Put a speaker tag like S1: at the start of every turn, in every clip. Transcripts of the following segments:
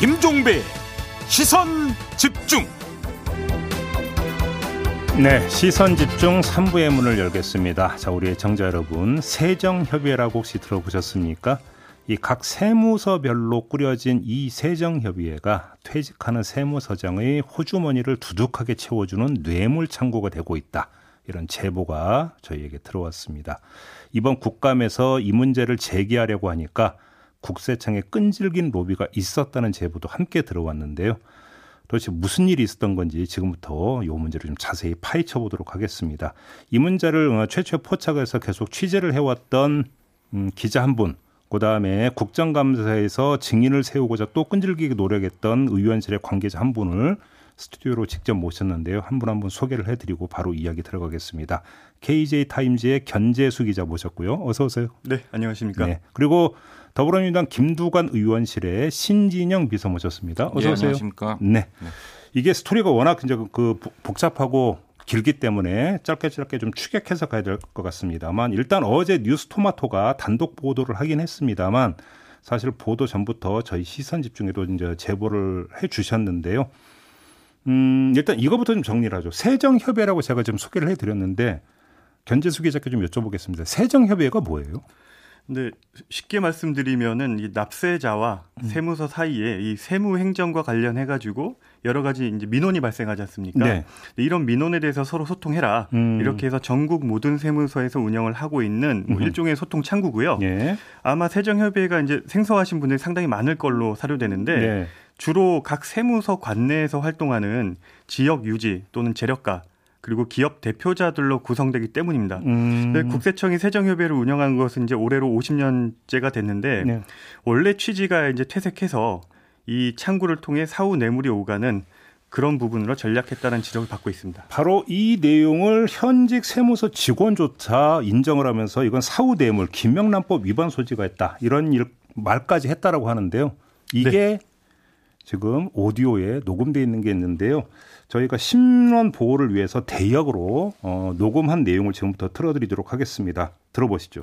S1: 김종배 시선 집중
S2: 네, 시선 집중 3부의 문을 열겠습니다. 자, 우리 정자 여러분, 세정협의회라고 혹시 들어보셨습니까? 이 각 세무서별로 꾸려진 이 세정협의회가 퇴직하는 세무서장의 호주머니를 두둑하게 채워주는 뇌물 창고가 되고 있다. 이런 제보가 저희에게 들어왔습니다. 이번 국감에서 이 문제를 제기하려고 하니까 국세청에 끈질긴 로비가 있었다는 제보도 함께 들어왔는데요. 도대체 무슨 일이 있었던 건지 지금부터 이 문제를 좀 자세히 파헤쳐 보도록 하겠습니다. 이 문제를 어, 최초에 포착해서 계속 취재를 해왔던 음, 기자 한 분, 그 다음에 국정감사에서 증인을 세우고자 또 끈질기게 노력했던 의원실의 관계자 한 분을 스튜디오로 직접 모셨는데요. 한 분 한분 소개를 해드리고 바로 이야기 들어가겠습니다. KJ 타임즈의 견재수 기자 모셨고요. 어서 오세요.
S3: 네, 안녕하십니까. 네,
S2: 그리고 더불어민주당 김두관 의원실의 신진영 비서 모셨습니다. 어서 네, 오세요.
S4: 안녕하십니까.
S2: 네. 네. 이게 스토리가 워낙 이제 그 복잡하고 길기 때문에 짧게 짧게 좀 추격해서 가야 될 것 같습니다만 일단 어제 뉴스토마토가 단독 보도를 하긴 했습니다만 사실 보도 전부터 저희 시선 집중에도 이제 제보를 해 주셨는데요. 음, 일단 이거부터 좀 정리를 하죠. 세정협의라고 제가 좀 소개를 해 드렸는데 견제수 기자께 좀 여쭤보겠습니다. 세정협의가 뭐예요?
S3: 근데 쉽게 말씀드리면은 이 납세자와 음. 세무서 사이에 이 세무 행정과 관련해 가지고 여러 가지 이제 민원이 발생하지 않습니까? 네. 이런 민원에 대해서 서로 소통해라. 음. 이렇게 해서 전국 모든 세무서에서 운영을 하고 있는 뭐 음. 일종의 소통 창구고요. 네. 아마 세정협의회가 이제 생소하신 분들이 상당히 많을 걸로 사료되는데 네. 주로 각 세무서 관내에서 활동하는 지역 유지 또는 재력가 그리고 기업 대표자들로 구성되기 때문입니다. 음. 국세청이 세정협의회를 운영한 것은 이제 올해로 50년째가 됐는데 네. 원래 취지가 이제 퇴색해서 이 창구를 통해 사후 뇌물이 오가는 그런 부분으로 전략했다는 지적을 받고 있습니다.
S2: 바로 이 내용을 현직 세무서 직원조차 인정을 하면서 이건 사후 뇌물 김명란법 위반 소지가 있다 이런 일 말까지 했다라고 하는데요. 이게 네. 지금 오디오에 녹음돼 있는 게 있는데요. 저희가 신원 보호를 위해서 대역으로 어, 녹음한 내용을 지금부터 틀어드리도록 하겠습니다. 들어보시죠.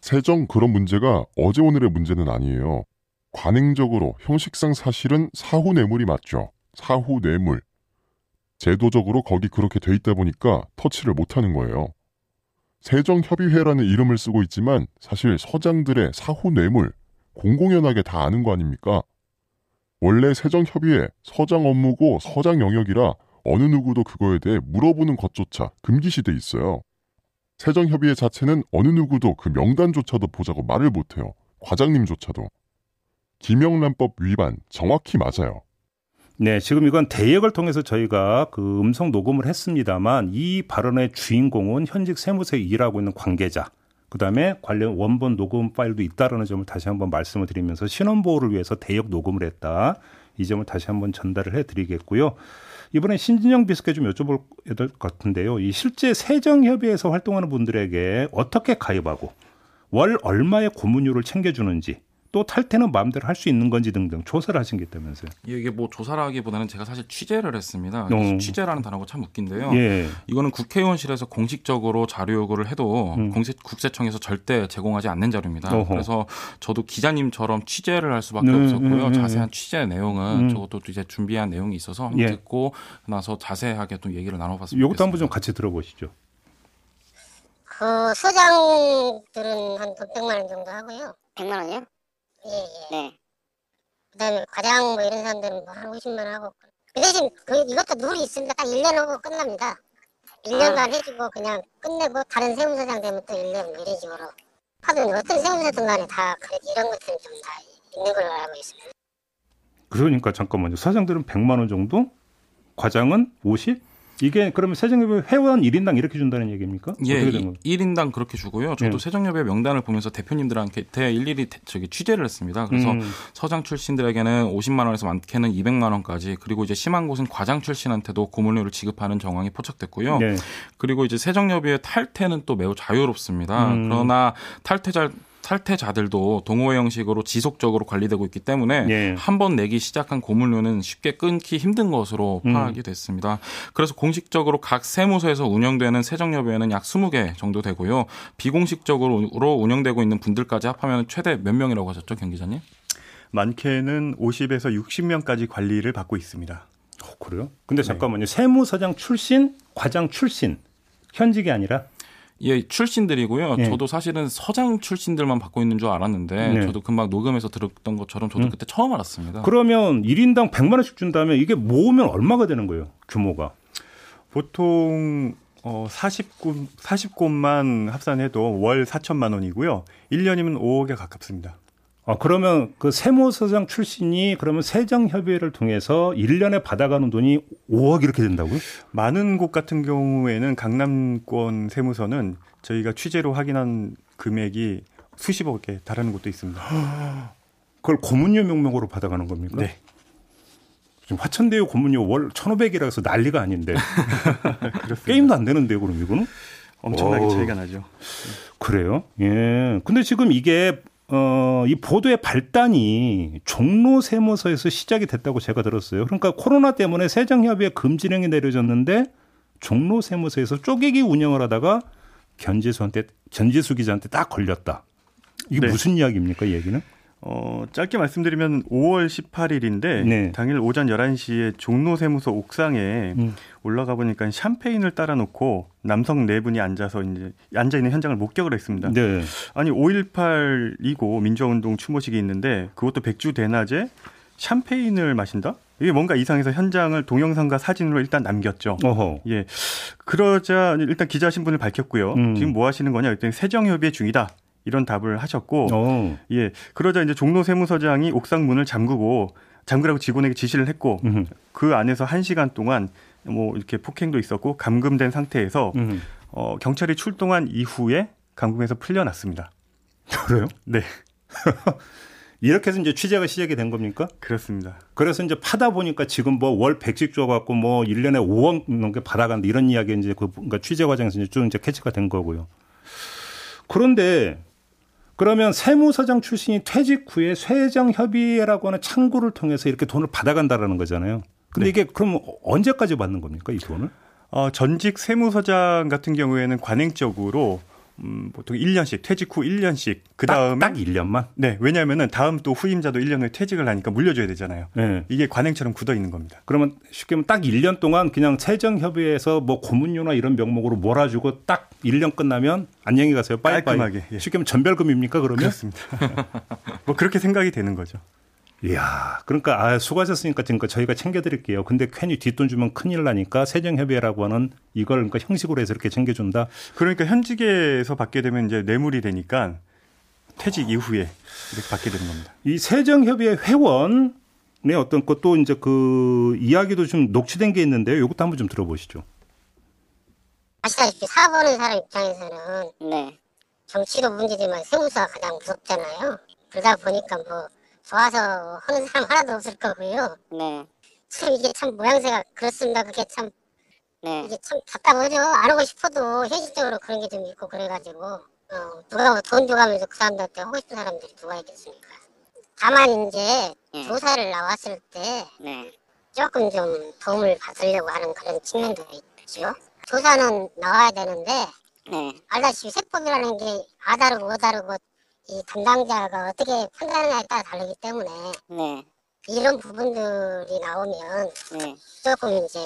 S5: 세정 그런 문제가 어제 오늘의 문제는 아니에요. 관행적으로 형식상 사실은 사후 뇌물이 맞죠. 사후 뇌물. 제도적으로 거기 그렇게 돼 있다 보니까 터치를 못하는 거예요. 세정협의회라는 이름을 쓰고 있지만 사실 서장들의 사후 뇌물 공공연하게 다 아는 거 아닙니까? 원래 세정협의회 서장 업무고 서장 영역이라 어느 누구도 그거에 대해 물어보는 것조차 금기시돼 있어요. 세정협의회 자체는 어느 누구도 그 명단조차도 보자고 말을 못해요. 과장님조차도. 김영란법 위반 정확히 맞아요.
S2: 네, 지금 이건 대역을 통해서 저희가 그 음성 녹음을 했습니다만 이 발언의 주인공은 현직 세무서에 일하고 있는 관계자, 그다음에 관련 원본 녹음 파일도 있다라는 점을 다시 한번 말씀을 드리면서 신원 보호를 위해서 대역 녹음을 했다. 이 점을 다시 한번 전달을 해 드리겠고요. 이번에 신진영 비서께 좀 여쭤볼 것 같은데요. 이 실제 세정협의회에서 활동하는 분들에게 어떻게 가입하고 월 얼마의 고문료를 챙겨주는지 또 탈퇴는 마음대로 할 수 있는 건지 등등 조사를 하신 게 있다면서요?
S4: 예, 이게 뭐 조사라기보다는 제가 사실 취재를 했습니다. 어. 취재라는 단어가 참 웃긴데요. 예. 이거는 국회의원실에서 공식적으로 자료 요구를 해도 음. 국세청에서 절대 제공하지 않는 자료입니다. 어허. 그래서 저도 기자님처럼 취재를 할 수밖에 음, 없었고요. 음, 음, 자세한 취재 내용은 음. 저것도 이제 준비한 내용이 있어서 예. 듣고 나서 자세하게 또 얘기를 나눠봤습니다.
S2: 이것도 한번 좀 같이 들어보시죠.
S6: 그 소장들은 한 100만 원 정도 하고요.
S7: 100만 원이요?
S6: 예, 예. 네. 그다음에 과장 뭐 이런 사람들은 뭐 한 50만 하고 그 대신 그 이것도 룰이 있습니다. 딱 1년 하고 끝납니다. 1년간 아. 해주고 그냥 끝내고 다른 세무서장 되면 또 1년 뭐 이런 식으로 하든 어떤 세무서든 간에 다 이런 것들은 좀 다 있는 걸로 알고 있습니다.
S2: 그러니까 잠깐만요. 사장들은 100만 원 정도? 과장은 50? 이게 그러면 세정협의 회원 1인당 이렇게 준다는 얘기입니까?
S4: 예, 어떻게 된 1인당 그렇게 주고요. 저도 예. 세정협의 명단을 보면서 대표님들한테 일일이 저기 취재를 했습니다. 그래서 음. 서장 출신들에게는 50만 원에서 많게는 200만 원까지 그리고 이제 심한 곳은 과장 출신한테도 고문료를 지급하는 정황이 포착됐고요. 네. 그리고 이제 세정협의회 탈퇴는 또 매우 자유롭습니다. 음. 그러나 탈퇴자 탈퇴자들도 동호회 형식으로 지속적으로 관리되고 있기 때문에 예. 한번 내기 시작한 고물료는 쉽게 끊기 힘든 것으로 음. 파악이 됐습니다. 그래서 공식적으로 각 세무서에서 운영되는 세정협의회는 약 20개 정도 되고요. 비공식적으로 운영되고 있는 분들까지 합하면 최대 몇 명이라고 하셨죠, 경 기자님?
S3: 많게는 50에서 60명까지 관리를 받고 있습니다.
S2: 어, 그래요? 근데 네. 잠깐만요. 네. 세무서장 출신, 과장 출신, 현직이 아니라?
S4: 예, 출신들이고요. 예. 저도 사실은 서장 출신들만 받고 있는 줄 알았는데 네. 저도 금방 녹음해서 들었던 것처럼 저도 음. 그때 처음 알았습니다.
S2: 그러면 1인당 100만 원씩 준다면 이게 모으면 얼마가 되는 거예요? 규모가?
S3: 보통 어 40곳 40곳만 합산해도 월 4천만 원이고요. 1년이면 5억에 가깝습니다.
S2: 아, 그러면 그 세무서장 출신이 그러면 세정협의회를 통해서 1년에 받아가는 돈이 5억 이렇게 된다고요?
S3: 많은 곳 같은 경우에는 강남권 세무서는 저희가 취재로 확인한 금액이 수십억에 달하는 곳도 있습니다.
S2: 그걸 고문료 명목으로 받아가는 겁니까?
S3: 네.
S2: 지금 화천대유 고문료 월 1,500이라 해서 난리가 아닌데. 게임도 안 되는데요, 그럼 이거는?
S3: 엄청나게 오. 차이가 나죠.
S2: 그래요? 예. 근데 지금 이게 어, 이 보도의 발단이 종로 세무서에서 시작이 됐다고 제가 들었어요. 그러니까 코로나 때문에 세정협의회 금지령이 내려졌는데 종로 세무서에서 쪼개기 운영을 하다가 견지수한테 견지수 기자한테 딱 걸렸다. 이게 네. 무슨 이야기입니까, 이 얘기는?
S3: 어, 짧게 말씀드리면 5월 18일인데 네. 당일 오전 11시에 종로세무서 옥상에 음. 올라가 보니까 샴페인을 따라 놓고 남성 네 분이 앉아서 이제 앉아 있는 현장을 목격을 했습니다. 네. 아니 5.18이고 민주화운동 추모식이 있는데 그것도 백주 대낮에 샴페인을 마신다? 이게 뭔가 이상해서 현장을 동영상과 사진으로 일단 남겼죠. 어허. 예. 그러자 일단 기자 신분을 밝혔고요. 음. 지금 뭐 하시는 거냐? 그랬더니 세정협의 중이다. 이런 답을 하셨고 오. 어. 예 그러자 이제 종로 세무서장이 옥상 문을 잠그고 잠그라고 직원에게 지시를 했고 음흠. 그 안에서 한 시간 동안 뭐 이렇게 폭행도 있었고 감금된 상태에서 어, 경찰이 출동한 이후에 감금에서 풀려났습니다.
S2: 그래요?
S3: 네.
S2: 이렇게 해서 이제 취재가 시작이 된 겁니까?
S3: 그렇습니다.
S2: 그래서 이제 파다 보니까 지금 뭐 월 100씩 줘갖고 뭐 1년에 5억 넘게 받아간다 이런 이야기 이제 그 그러니까 취재 과정에서 이제 쭉 이제 캐치가 된 거고요. 그런데 그러면 세무서장 출신이 퇴직 후에 세정협의회라고 하는 창구를 통해서 이렇게 돈을 받아간다라는 거잖아요. 근데 네. 이게 그럼 언제까지 받는 겁니까 이 돈을?
S3: 어, 전직 세무서장 같은 경우에는 관행적으로 음, 보통 1년씩 퇴직 후 1년씩 그 다음에
S2: 딱, 딱 1년만.
S3: 네, 왜냐하면은 다음 또 후임자도 1년을 퇴직을 하니까 물려줘야 되잖아요. 네. 이게 관행처럼 굳어 있는 겁니다.
S2: 그러면 쉽게 말하면 딱 1년 동안 그냥 세정협의회에서 뭐 고문료나 이런 명목으로 몰아주고 딱 1년 끝나면 안녕히 가세요. 빠이빠이. 깔끔하게. 예. 쉽게 말하면 전별금입니까 그러면?
S3: 그렇습니다. 뭐 그렇게 생각이 되는 거죠.
S2: 이야, 그러니까 아 수고하셨으니까 지금 저희가 챙겨드릴게요. 근데 괜히 뒷돈 주면 큰일 나니까 세정협의회라고 하는 이걸 그러니까 형식으로 해서 이렇게 챙겨준다.
S3: 그러니까 현직에서 받게 되면 이제 뇌물이 되니까 퇴직 이후에 이렇게 받게 되는 겁니다.
S2: 이 세정협의회 회원 의 어떤 것도 이제 그 이야기도 좀 녹취된 게 있는데요. 이것도 한번 좀 들어보시죠.
S6: 아시다시피 사보는 사람 입장에서는 네. 정치도 문제지만 세무사가 가장 무섭잖아요. 그러다 보니까 뭐 좋아서 하는 사람 하나도 없을 거고요. 네. 참 이게 참 모양새가 그렇습니다. 그게 참 네. 이게 참 답답하죠. 안 하고 싶어도 현실적으로 그런 게 좀 있고 그래가지고 어, 누가 뭐돈 줘가면서 그 사람들한테 하고 싶은 사람들이 누가 있겠습니까? 다만 이제 네. 조사를 나왔을 때 네. 조금 좀 도움을 받으려고 하는 그런 측면도 있죠. 조사는 나와야 되는데 네. 알다시피 세법이라는 게 아다르고 어다르고 이 담당자가 어떻게 판단하냐에 따라 다르기 때문에 네. 이런 부분들이 나오면 네. 조금 이제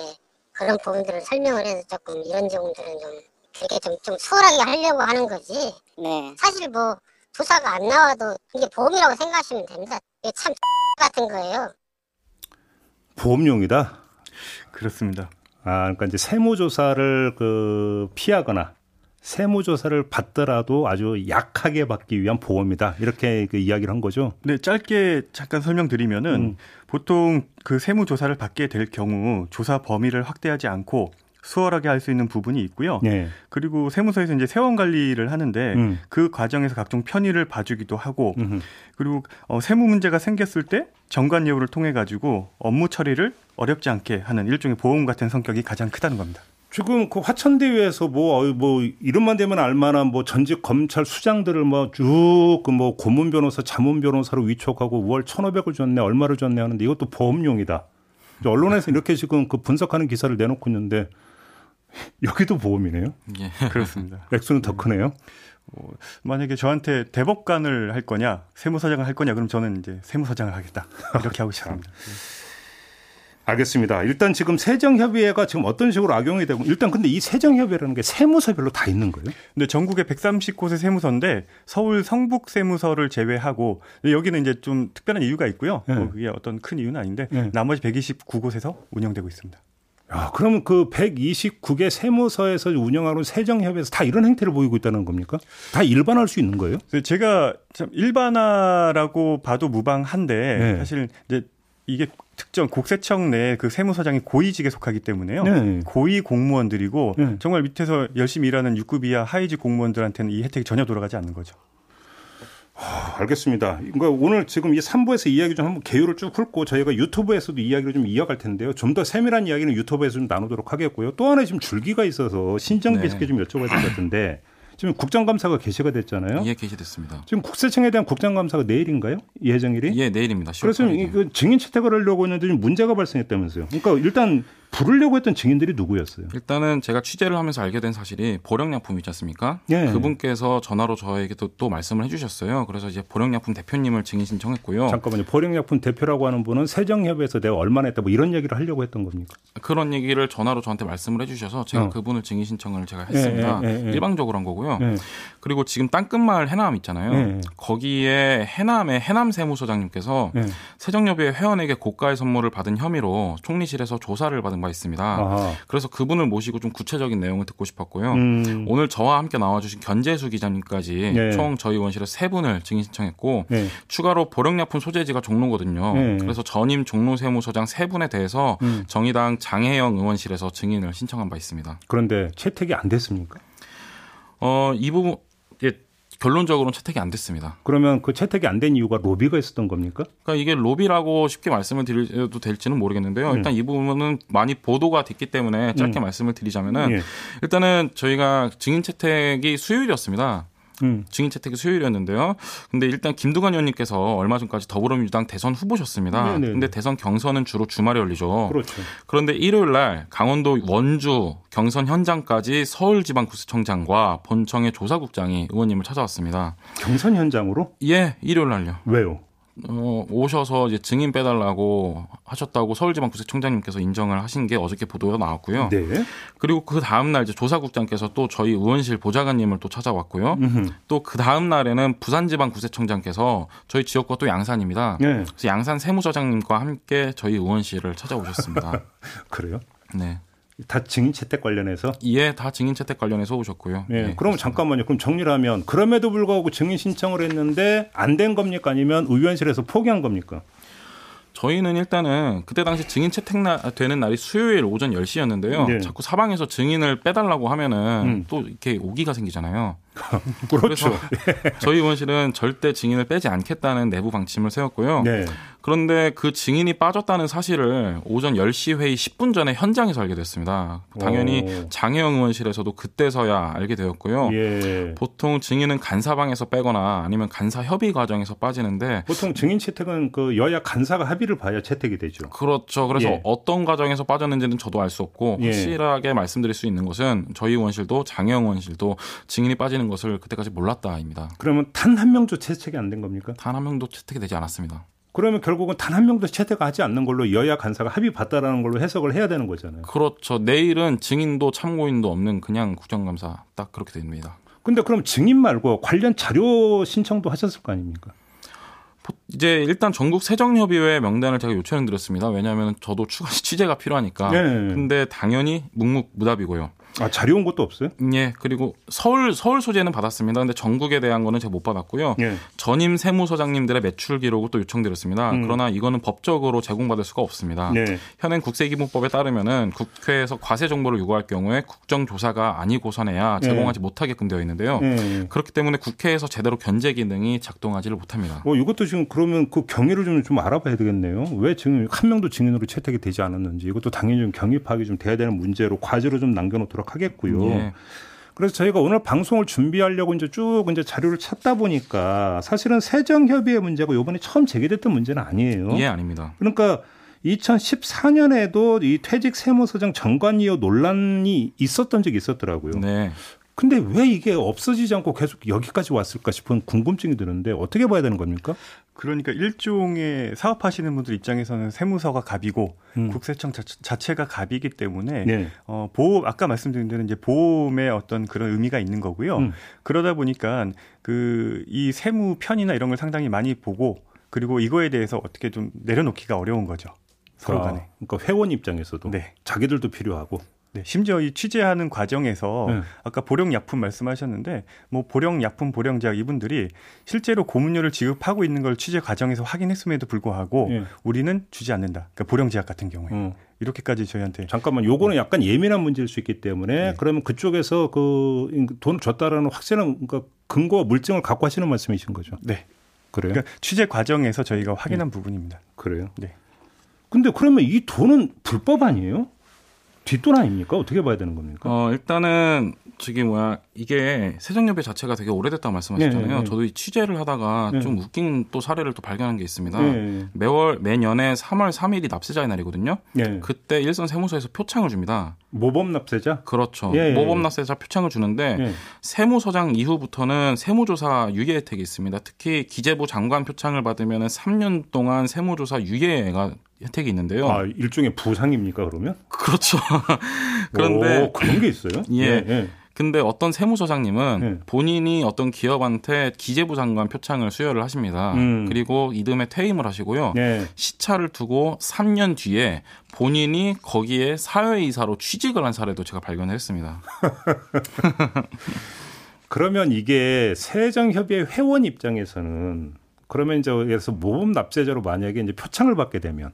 S6: 그런 부분들을 설명을 해서 조금 이런 정도는 좀 그렇게 좀, 좀 수월하게 하려고 하는 거지. 네. 사실 뭐 조사가 안 나와도 이게 보험이라고 생각하시면 됩니다. 이게 참 같은 거예요.
S2: 보험용이다?
S3: 그렇습니다.
S2: 아, 그러니까 이제 세무 조사를 그 피하거나 세무조사를 받더라도 아주 약하게 받기 위한 보험이다. 이렇게 그 이야기를 한 거죠.
S3: 네, 짧게 잠깐 설명드리면은 음. 보통 그 세무조사를 받게 될 경우 조사 범위를 확대하지 않고 수월하게 할 수 있는 부분이 있고요. 네. 그리고 세무서에서 이제 세원 관리를 하는데 음. 그 과정에서 각종 편의를 봐주기도 하고 음흠. 그리고 어, 세무 문제가 생겼을 때 정관 예우를 통해 가지고 업무 처리를 어렵지 않게 하는 일종의 보험 같은 성격이 가장 크다는 겁니다.
S2: 지금 그 화천대유에서 뭐, 뭐, 이름만 되면 알만한 뭐 전직 검찰 수장들을 뭐 쭉 그뭐 고문 변호사, 자문 변호사로 위촉하고 월 1,500을 줬네, 얼마를 줬네 하는데 이것도 보험용이다. 언론에서 이렇게 지금 그 분석하는 기사를 내놓고 있는데 여기도 보험이네요.
S3: 예. 그렇습니다.
S2: 액수는 더 크네요.
S3: 어, 만약에 저한테 대법관을 할 거냐, 세무서장을 할 거냐, 그럼 저는 이제 세무서장을 하겠다. 이렇게 하고 싶습니다.
S2: 알겠습니다. 일단 지금 세정협의회가 지금 어떤 식으로 악용이 되고 일단 근데 이 세정협의회라는 게 세무서별로 다 있는 거예요?
S3: 근데 전국에 130곳의 세무서인데 서울 성북 세무서를 제외하고 여기는 이제 좀 특별한 이유가 있고요. 네. 뭐 그게 어떤 큰 이유는 아닌데 네. 나머지 129곳에서 운영되고 있습니다.
S2: 야, 그러면 그 129개 세무서에서 운영하는 세정협에서 다 이런 행태를 보이고 있다는 겁니까? 다 일반화할 수 있는 거예요?
S3: 제가 참 일반화라고 봐도 무방한데 네. 사실 이제 이게 특정 국세청 내 그 세무서장이 고위직에 속하기 때문에요. 네. 고위 공무원들이고 네. 정말 밑에서 열심히 일하는 6급 이하 하위직 공무원들한테는 이 혜택이 전혀 돌아가지 않는 거죠.
S2: 하, 알겠습니다. 그러니까 오늘 지금 이 3부에서 이야기 좀 한번 개요를 쭉 훑고 저희가 유튜브에서도 이야기를 좀 이어갈 텐데요. 좀 더 세밀한 이야기는 유튜브에서 좀 나누도록 하겠고요. 또 하나 지금 줄기가 있어서 신정 비스께 네. 좀 여쭤봐야 될 것 같은데 지금 국정감사가 개시가 됐잖아요.
S4: 예, 개시됐습니다.
S2: 지금 국세청에 대한 국정감사가 내일인가요? 예정일이?
S4: 예, 내일입니다.
S2: 그래서 그 증인 채택을 하려고 했는데 문제가 발생했다면서요. 그러니까 일단 부르려고 했던 증인들이 누구였어요?
S4: 일단은 제가 취재를 하면서 알게 된 사실이 보령약품 있지 않습니까? 예. 그분께서 전화로 저에게 또, 또 말씀을 해주셨어요. 그래서 이제 보령약품 대표님을 증인 신청했고요.
S2: 잠깐만요. 보령약품 대표라고 하는 분은 세정협에서 내가 얼마나 했다 뭐 이런 얘기를 하려고 했던 겁니까?
S4: 그런 얘기를 전화로 저한테 말씀을 해주셔서 제가 어. 그분을 증인 신청을 제가 했습니다. 예, 예, 예, 예. 일방적으로 한 거고요. 예. 그리고 지금 땅끝마을 해남 있잖아요. 거기에 해남의 해남 세무서장님께서 세정협의 회원에게 고가의 선물을 받은 혐의로 총리실에서 조사를 받은 바 있습니다. 아하. 그래서 그분을 모시고 좀 구체적인 내용을 듣고 싶었고요. 음. 오늘 저와 함께 나와주신 견재수 기자님까지 네. 총 저희 원실에 세 분을 증인 신청했고 네. 추가로 보령약품 소재지가 종로거든요. 네. 그래서 전임 종로 세무서장 세 분에 대해서 음. 정의당 장혜영 의원실에서 증인을 신청한 바 있습니다.
S2: 그런데 채택이 안 됐습니까?
S4: 어, 이 부분 결론적으로는 채택이 안 됐습니다.
S2: 그러면 그 채택이 안 된 이유가 로비가 있었던 겁니까?
S4: 그러니까 이게 로비라고 쉽게 말씀을 드려도 될지는 모르겠는데요. 네. 일단 이 부분은 많이 보도가 됐기 때문에 짧게 음. 말씀을 드리자면은 예. 일단은 저희가 증인 채택이 수요일이었습니다. 음. 증인 채택이 수요일이었는데요. 근데 일단 김두관 의원님께서 얼마 전까지 더불어민주당 대선 후보셨습니다. 네네. 근데 대선 경선은 주로 주말에 열리죠.
S2: 그렇죠.
S4: 그런데 일요일 날 강원도 원주 경선 현장까지 서울지방구청장과 본청의 조사국장이 의원님을 찾아왔습니다.
S2: 경선 현장으로?
S4: 예, 일요일 날요.
S2: 왜요?
S4: 어, 오셔서 이제 증인 빼달라고 하셨다고 서울지방구세청장님께서 인정을 하신 게 어저께 보도가 나왔고요. 네. 그리고 그 다음 날 이제 조사국장께서 또 저희 의원실 보좌관님을 또 찾아왔고요. 또 그 다음 날에는 부산지방구세청장께서 저희 지역과 또 양산입니다. 네. 그래서 양산 세무서장님과 함께 저희 의원실을 찾아오셨습니다.
S2: 그래요?
S4: 네.
S2: 다 증인 채택 관련해서?
S4: 예, 다 증인 채택 관련해서 오셨고요.
S2: 네. 네 그럼 잠깐만요. 그럼 정리를 하면 그럼에도 불구하고 증인 신청을 했는데 안 된 겁니까? 아니면 의원실에서 포기한 겁니까?
S4: 저희는 일단은 그때 당시 증인 채택 나, 되는 날이 수요일 오전 10시였는데요. 네. 자꾸 사방에서 증인을 빼달라고 하면은 음. 또 이렇게 오기가 생기잖아요.
S2: 그렇죠.
S4: 저희 의원실은 절대 증인을 빼지 않겠다는 내부 방침을 세웠고요. 네. 그런데 그 증인이 빠졌다는 사실을 오전 10시 회의 10분 전에 현장에서 알게 됐습니다. 당연히 오. 장혜영 의원실에서도 그때서야 알게 되었고요. 예. 보통 증인은 간사방에서 빼거나 아니면 간사 협의 과정에서 빠지는데
S2: 보통 증인 채택은 그 여야 간사가 합의를 봐야 채택이 되죠.
S4: 그렇죠. 그래서 예. 어떤 과정에서 빠졌는지는 저도 알 수 없고 예. 확실하게 예. 말씀드릴 수 있는 것은 저희 의원실도 장혜영 의원실도 증인이 빠지는 것을 그때까지 몰랐다입니다.
S2: 그러면 단 한 명도 채택이 안 된 겁니까?
S4: 단 한 명도 채택이 되지 않았습니다.
S2: 그러면 결국은 단 한 명도 채택하지 않는 걸로 여야 간사가 합의 봤다라는 걸로 해석을 해야 되는 거잖아요.
S4: 그렇죠. 내일은 증인도 참고인도 없는 그냥 국정감사 딱 그렇게 됩니다.
S2: 근데 그럼 증인 말고 관련 자료 신청도 하셨을 거 아닙니까?
S4: 이제 일단 전국 세정협의회 명단을 제가 요청을 드렸습니다. 왜냐하면 저도 추가 취재가 필요하니까. 네. 근데 당연히 묵묵무답이고요.
S2: 아 자료 온 것도 없어요?
S4: 예. 그리고 서울 서울 소재는 받았습니다. 근데 전국에 대한 거는 제가 못 받았고요. 예. 전임 세무서장님들의 매출 기록을 또 요청드렸습니다. 음. 그러나 이거는 법적으로 제공받을 수가 없습니다. 예. 현행 국세기본법에 따르면은 국회에서 과세 정보를 요구할 경우에 국정조사가 아니고선해야 예. 제공하지 예. 못하게끔 되어 있는데요. 예. 그렇기 때문에 국회에서 제대로 견제 기능이 작동하지를 못합니다.
S2: 뭐 이것도 지금 그러면 그 경위를 좀, 좀 알아봐야 되겠네요. 왜 지금 한 명도 증인으로 채택이 되지 않았는지 이것도 당연히 좀 경위 파악이 좀 돼야 되는 문제로 과제로 좀 남겨놓도록. 하도록 하겠고요. 예. 그래서 저희가 오늘 방송을 준비하려고 이제 쭉 이제 자료를 찾다 보니까 사실은 세정협의회 문제가 이번에 처음 제기됐던 문제는 아니에요.
S4: 예, 아닙니다.
S2: 그러니까 2014년에도 이 퇴직 세무서장 정관이요 논란이 있었던 적이 있었더라고요. 네. 근데 왜 이게 없어지지 않고 계속 여기까지 왔을까 싶은 궁금증이 드는데 어떻게 봐야 되는 겁니까?
S3: 그러니까 일종의 사업하시는 분들 입장에서는 세무서가 갑이고 음. 국세청 자체, 가 갑이기 때문에 네. 어, 보험 아까 말씀드린 대로 이제 보험의 어떤 그런 의미가 있는 거고요. 음. 그러다 보니까 그 이 세무 편이나 이런 걸 상당히 많이 보고 그리고 이거에 대해서 어떻게 좀 내려놓기가 어려운 거죠. 서로 간에.
S2: 아, 그러니까 회원 입장에서도 네. 자기들도 필요하고
S3: 네, 심지어 이 취재하는 과정에서 네. 아까 보령약품 말씀하셨는데 뭐 보령약품 보령제약 이분들이 실제로 고문료를 지급하고 있는 걸 취재 과정에서 확인했음에도 불구하고 네. 우리는 주지 않는다. 그러니까 보령제약 같은 경우에 음. 이렇게까지 저희한테
S2: 잠깐만 요거는 약간 예민한 문제일 수 있기 때문에 네. 그러면 그쪽에서 그 돈을 줬다라는 확실한 그러니까 근거 물증을 갖고 하시는 말씀이신 거죠.
S3: 네.
S2: 그래요?
S3: 그러니까 취재 과정에서 저희가 확인한 네. 부분입니다.
S2: 그래요?
S3: 네.
S2: 근데 그러면 이 돈은 불법 아니에요? 뒷돈 아닙니까? 어떻게 봐야 되는 겁니까?
S4: 어, 일단은 저기 뭐야 이게 세정협회 자체가 되게 오래됐다고 말씀하셨잖아요. 네, 네. 저도 이 취재를 하다가 네. 좀 웃긴 또 사례를 또 발견한 게 있습니다. 네. 매월 매년에 3월 3일이 납세자의 날이거든요. 네. 그때 일선 세무서에서 표창을 줍니다.
S2: 모범 납세자?
S4: 그렇죠. 예, 예. 모범 납세자 표창을 주는데 예. 세무서장 이후부터는 세무조사 유예 혜택이 있습니다. 특히 기재부 장관 표창을 받으면 3년 동안 세무조사 유예가 혜택이 있는데요.
S2: 아, 일종의 부상입니까, 그러면?
S4: 그렇죠. 그런데.
S2: 오, 그런 게 있어요?
S4: 예. 예. 예. 근데 어떤 세무서장님은 네. 본인이 어떤 기업한테 기재부 장관 표창을 수여를 하십니다. 음. 그리고 이듬해 퇴임을 하시고요. 네. 시차를 두고 3년 뒤에 본인이 거기에 사회이사로 취직을 한 사례도 제가 발견했습니다.
S2: 그러면 이게 세정협의 회원 입장에서는 그러면 이제 예를 모범 납세자로 만약에 이제 표창을 받게 되면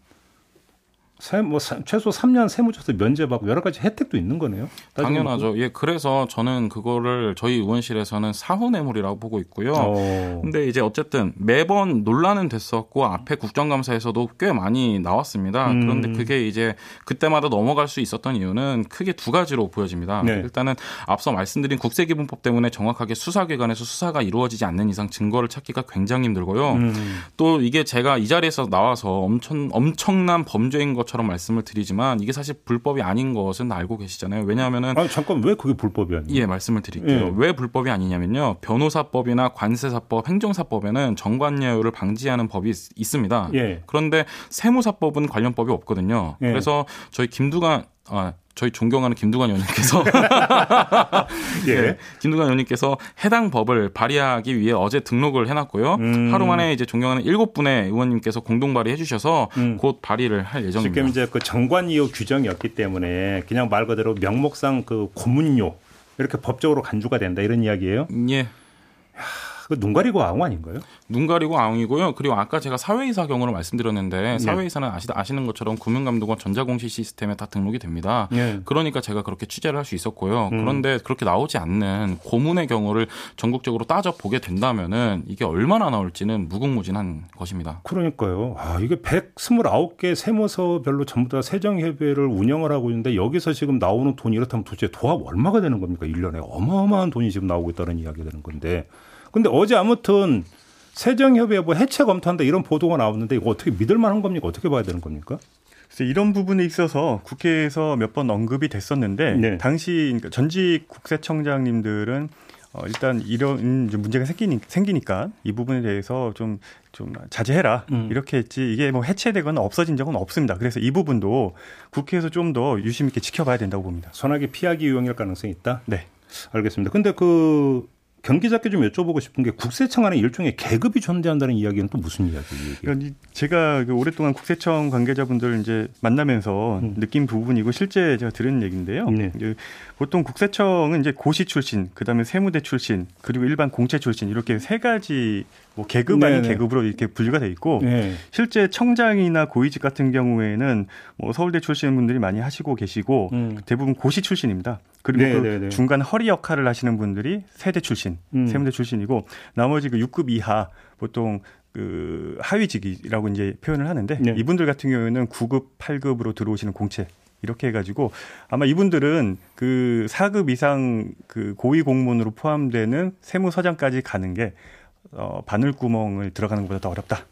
S2: 세, 뭐 최소 3년 세무조사 면제받고 여러 가지 혜택도 있는 거네요.
S4: 당연하죠. 예, 그래서 저는 그거를 저희 의원실에서는 사후 뇌물이라고 보고 있고요. 어. 근데 이제 어쨌든 매번 논란은 됐었고 앞에 국정감사에서도 꽤 많이 나왔습니다. 음. 그런데 그게 이제 그때마다 넘어갈 수 있었던 이유는 크게 두 가지로 보여집니다. 네. 일단은 앞서 말씀드린 국세기본법 때문에 정확하게 수사기관에서 수사가 이루어지지 않는 이상 증거를 찾기가 굉장히 힘들고요. 음. 또 이게 제가 이 자리에서 나와서 엄청 엄청난 범죄인 것 것처럼 말씀을 드리지만 이게 사실 불법이 아닌 것은 알고 계시잖아요. 왜냐하면은
S2: 아 잠깐 왜 그게 불법이 아니에요?
S4: 예, 말씀을 드릴게요. 예. 왜 불법이 아니냐면요. 변호사법이나 관세사법, 행정사법에는 정관예우를 방지하는 법이 있, 습니다 예. 그런데 세무사법은 관련 법이 없거든요. 예. 그래서 저희 김두관 아, 저희 존경하는 김두관 의원님께서 예. 네, 김두관 의원님께서 해당 법을 발의하기 위해 어제 등록을 해놨고요. 음. 하루 만에 이제 존경하는 일곱 분의 의원님께서 공동 발의해 주셔서 음. 곧 발의를 할 예정입니다.
S2: 지금 이제 그 정관이요 규정이었기 때문에 그냥 말 그대로 명목상 그 고문료 이렇게 법적으로 간주가 된다 이런 이야기예요.
S4: 예.
S2: 그눈 가리고 아웅 아닌가요?
S4: 눈 가리고 아웅이고요. 그리고 아까 제가 사회이사 경우를 말씀드렸는데 네. 사회이사는 아시, 아시는 것처럼 금융감독원 전자공시 시스템에 다 등록이 됩니다. 네. 그러니까 제가 그렇게 취재를 할 수 있었고요. 음. 그런데 그렇게 나오지 않는 고문의 경우를 전국적으로 따져 보게 된다면은 이게 얼마나 나올지는 무궁무진한 것입니다.
S2: 그러니까요. 아, 이게 129개 세무서별로 전부 다 세정협의회를 운영을 하고 있는데 여기서 지금 나오는 돈이 이렇다면 도대체 도합 얼마가 되는 겁니까? 1년에 어마어마한 돈이 지금 나오고 있다는 이야기가 되는 건데 근데 어제 아무튼 세정협의회 뭐 해체 검토한다 이런 보도가 나왔는데 이거 어떻게 믿을 만한 겁니까? 어떻게 봐야 되는 겁니까?
S3: 그래서 이런 부분에 있어서 국회에서 몇 번 언급이 됐었는데 네. 당시 그러니까 전직 국세청장님들은 어, 일단 이런 문제가 생기니, 생기니까 이 부분에 대해서 좀, 좀 자제해라. 음. 이렇게 했지 이게 뭐 해체되거나 없어진 적은 없습니다. 그래서 이 부분도 국회에서 좀 더 유심 있게 지켜봐야 된다고 봅니다.
S2: 선하게 피하기 유형일 가능성이 있다?
S3: 네.
S2: 알겠습니다. 근데 그 경기자께 좀 여쭤보고 싶은 게 국세청 안에 일종의 계급이 존재한다는 이야기는 또 무슨 이야기예요?
S3: 그러니까 제가 그 오랫동안 국세청 관계자분들 이제 만나면서 음. 느낀 부분이고 실제 제가 들은 얘기인데요. 네. 보통 국세청은 이제 고시 출신, 그다음에 세무대 출신, 그리고 일반 공채 출신 이렇게 세 가지 뭐 계급 아닌 네네. 계급으로 이렇게 분류가 돼 있고 네. 실제 청장이나 고위직 같은 경우에는 뭐 서울대 출신 분들이 많이 하시고 계시고 음. 대부분 고시 출신입니다. 그리고 그 중간 허리 역할을 하시는 분들이 세대 출신, 음. 세무대 출신이고 나머지 그 6급 이하 보통 그 하위직이라고 이제 표현을 하는데 네. 이분들 같은 경우에는 9급, 8급으로 들어오시는 공채 이렇게 해가지고 아마 이분들은 그 4급 이상 그 고위 공무원으로 포함되는 세무서장까지 가는 게 어, 바늘구멍을 들어가는 것보다 더 어렵다.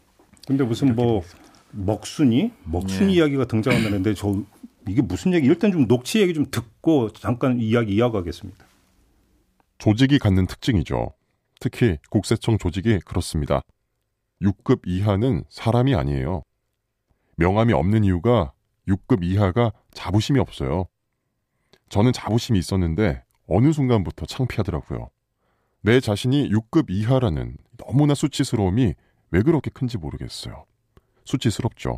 S2: 근데 무슨 뭐 먹순이 먹순이 예. 이야기가 등장한다는데 저 이게 무슨 얘기? 일단 좀 녹취 얘기 좀 듣고 잠깐 이야기 이어가겠습니다.
S5: 조직이 갖는 특징이죠. 특히 국세청 조직이 그렇습니다. 6급 이하는 사람이 아니에요. 명함이 없는 이유가 6급 이하가 자부심이 없어요. 저는 자부심이 있었는데 어느 순간부터 창피하더라고요. 내 자신이 6급 이하라는 너무나 수치스러움이 왜 그렇게 큰지 모르겠어요. 수치스럽죠.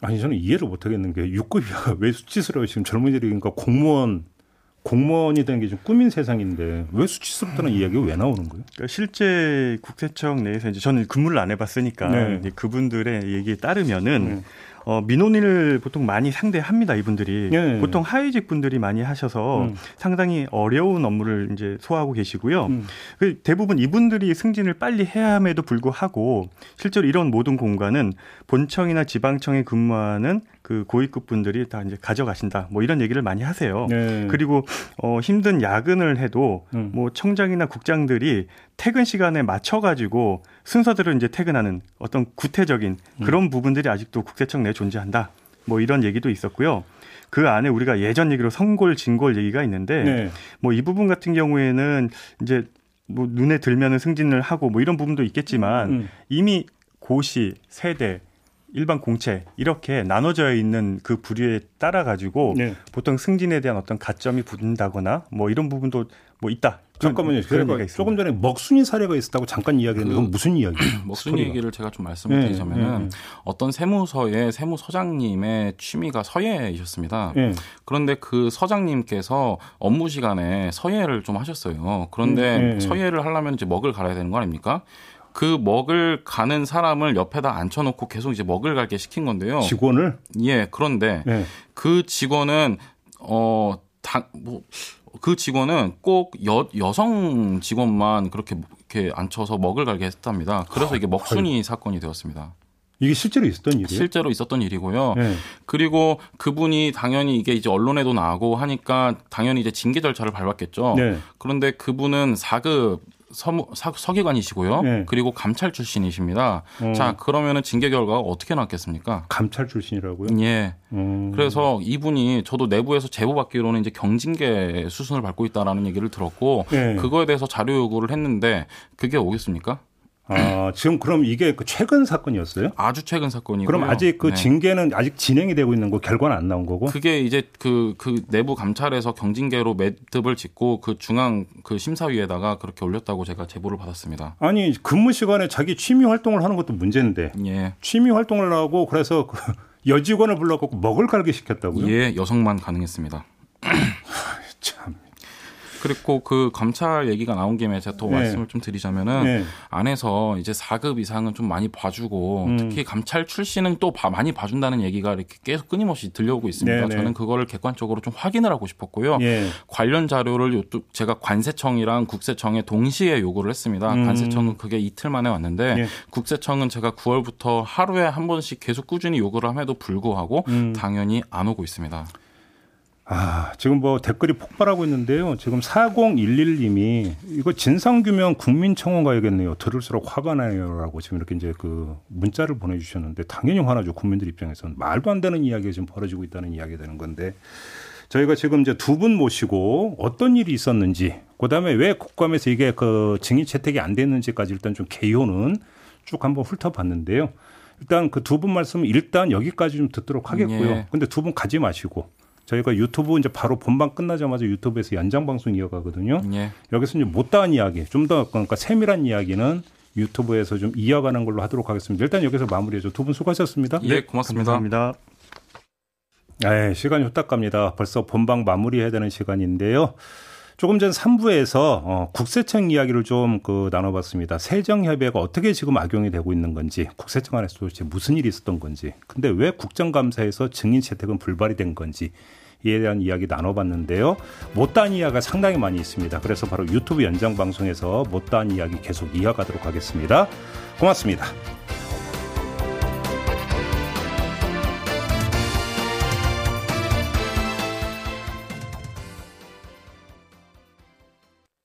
S2: 아니 저는 이해를 못 하겠는 게 6급 이하가 왜 수치스러워요? 지금 젊은이들이 그러니까 공무원 공무원이 되는 게좀 꿈인 세상인데 왜 수치스럽다는 음. 이야기가 왜 나오는 거예요?
S3: 그러니까 실제 국세청 내에서 이제 저는 근무를 안 해봤으니까 네. 그분들의 얘기에 따르면은 네. 어, 민원인을 보통 많이 상대합니다, 이분들이. 네. 보통 하위직 분들이 많이 하셔서 음. 상당히 어려운 업무를 이제 소화하고 계시고요. 음. 그 대부분 이분들이 승진을 빨리 해야 함에도 불구하고 실제로 이런 모든 공간은 본청이나 지방청에 근무하는 그 고위급 분들이 다 이제 가져가신다. 뭐 이런 얘기를 많이 하세요. 네. 그리고 어 힘든 야근을 해도 음. 뭐 청장이나 국장들이 퇴근 시간에 맞춰 가지고 순서대로 이제 퇴근하는 어떤 구태적인 음. 그런 음. 부분들이 아직도 국세청 내에 존재한다. 뭐 이런 얘기도 있었고요. 그 안에 우리가 예전 얘기로 성골, 진골 얘기가 있는데 네. 뭐이 부분 같은 경우에는 이제 뭐 눈에 들면은 승진을 하고 뭐 이런 부분도 있겠지만 음. 이미 고시, 세대, 일반 공채 이렇게 나눠져 있는 그 부류에 따라 가지고 네. 보통 승진에 대한 어떤 가점이 붙는다거나 뭐 이런 부분도 뭐 있다.
S2: 잠깐만요. 그러니까 조금 전에 먹순이 사례가 있었다고 잠깐 이야기했는데 그건 무슨 이야기예요?
S4: 먹순이 얘기를 제가 좀 말씀을 네, 드리자면은 네, 네. 어떤 세무서의 세무 서장님의 취미가 서예이셨습니다. 네. 그런데 그 서장님께서 업무 시간에 서예를 좀 하셨어요. 그런데 음, 네. 서예를 하려면 이제 먹을 갈아야 되는 거 아닙니까? 그 먹을 가는 사람을 옆에다 앉혀놓고 계속 이제 먹을 갈게 시킨 건데요.
S2: 직원을?
S4: 예, 그런데 네. 그 직원은 어, 다, 뭐, 그 직원은 꼭 여, 여성 직원만 그렇게 이렇게 앉혀서 먹을 갈게 했답니다. 그래서 이게 먹순이 아, 사건이 되었습니다.
S2: 이게 실제로 있었던 일이에요?
S4: 실제로 있었던 일이고요. 네. 그리고 그분이 당연히 이게 이제 언론에도 나오고 하니까 당연히 이제 징계 절차를 밟았겠죠. 네. 그런데 그분은 4급 서무, 서, 기관이시고요. 네. 그리고 감찰 출신이십니다. 어. 자, 그러면은 징계 결과가 어떻게 나왔겠습니까?
S2: 감찰 출신이라고요?
S4: 예. 음. 그래서 이분이 저도 내부에서 제보받기로는 이제 경징계 수순을 밟고 있다라는 얘기를 들었고 네. 그거에 대해서 자료 요구를 했는데 그게 오겠습니까?
S2: 아, 지금 그럼 이게 그 최근 사건이었어요?
S4: 아주 최근 사건이고
S2: 그럼 아직 그 네. 징계는 아직 진행이 되고 있는 거 결과는 안 나온 거고?
S4: 그게 이제 그, 그 내부 감찰에서 경징계로 매듭을 짓고 그 중앙 그 심사위에다가 그렇게 올렸다고 제가 제보를 받았습니다.
S2: 아니, 근무 시간에 자기 취미 활동을 하는 것도 문제인데. 예. 취미 활동을 하고 그래서 그 여직원을 불러갖고 먹을 갈게 시켰다고요?
S4: 예, 여성만 가능했습니다.
S2: 참.
S4: 그리고 그 검찰 얘기가 나온 김에 제가 또 네. 말씀을 좀 드리자면은 네. 안에서 이제 4급 이상은 좀 많이 봐주고 음. 특히 감찰 출신은 또 봐, 많이 봐준다는 얘기가 이렇게 계속 끊임없이 들려오고 있습니다. 네, 네. 저는 그거를 객관적으로 좀 확인을 하고 싶었고요. 예. 관련 자료를 제가 관세청이랑 국세청에 동시에 요구를 했습니다. 음. 관세청은 그게 이틀 만에 왔는데 예. 국세청은 제가 9월부터 하루에 한 번씩 계속 꾸준히 요구를 함에도 불구하고 음. 당연히 안 오고 있습니다.
S2: 아, 지금 뭐 댓글이 폭발하고 있는데요. 지금 4011님이 이거 진상규명 국민청원 가야겠네요. 들을수록 화가 나요라고 지금 이렇게 이제 그 문자를 보내주셨는데 당연히 화나죠. 국민들 입장에서는 말도 안 되는 이야기가 지금 벌어지고 있다는 이야기가 되는 건데 저희가 지금 이제 두 분 모시고 어떤 일이 있었는지 그다음에 왜 국감에서 이게 그 증인 채택이 안 됐는지까지 일단 좀 개요는 쭉 한번 훑어봤는데요. 일단 그 두 분 말씀은 일단 여기까지 좀 듣도록 하겠고요. 예. 근데 두 분 가지 마시고 저희가 유튜브 이제 바로 본방 끝나자마자 유튜브에서 연장 방송 이어가거든요. 예. 여기서 이제 못다한 이야기, 좀 더 그러니까 세밀한 이야기는 유튜브에서 좀 이어가는 걸로 하도록 하겠습니다. 일단 여기서 마무리해줘. 두 분 수고하셨습니다.
S4: 예, 고맙습니다.
S3: 감사합니다.
S2: 네, 시간이 후딱 갑니다. 벌써 본방 마무리해야 되는 시간인데요. 조금 전 3부에서 어, 국세청 이야기를 좀 그 나눠봤습니다. 세정협의가 어떻게 지금 악용이 되고 있는 건지, 국세청 안에서 도대체 무슨 일이 있었던 건지, 근데 왜 국정감사에서 증인 채택은 불발이 된 건지, 이에 대한 이야기 나눠봤는데요. 못다한 이야기가 상당히 많이 있습니다. 그래서 바로 유튜브 연장 방송에서 못다한 이야기 계속 이어가도록 하겠습니다. 고맙습니다.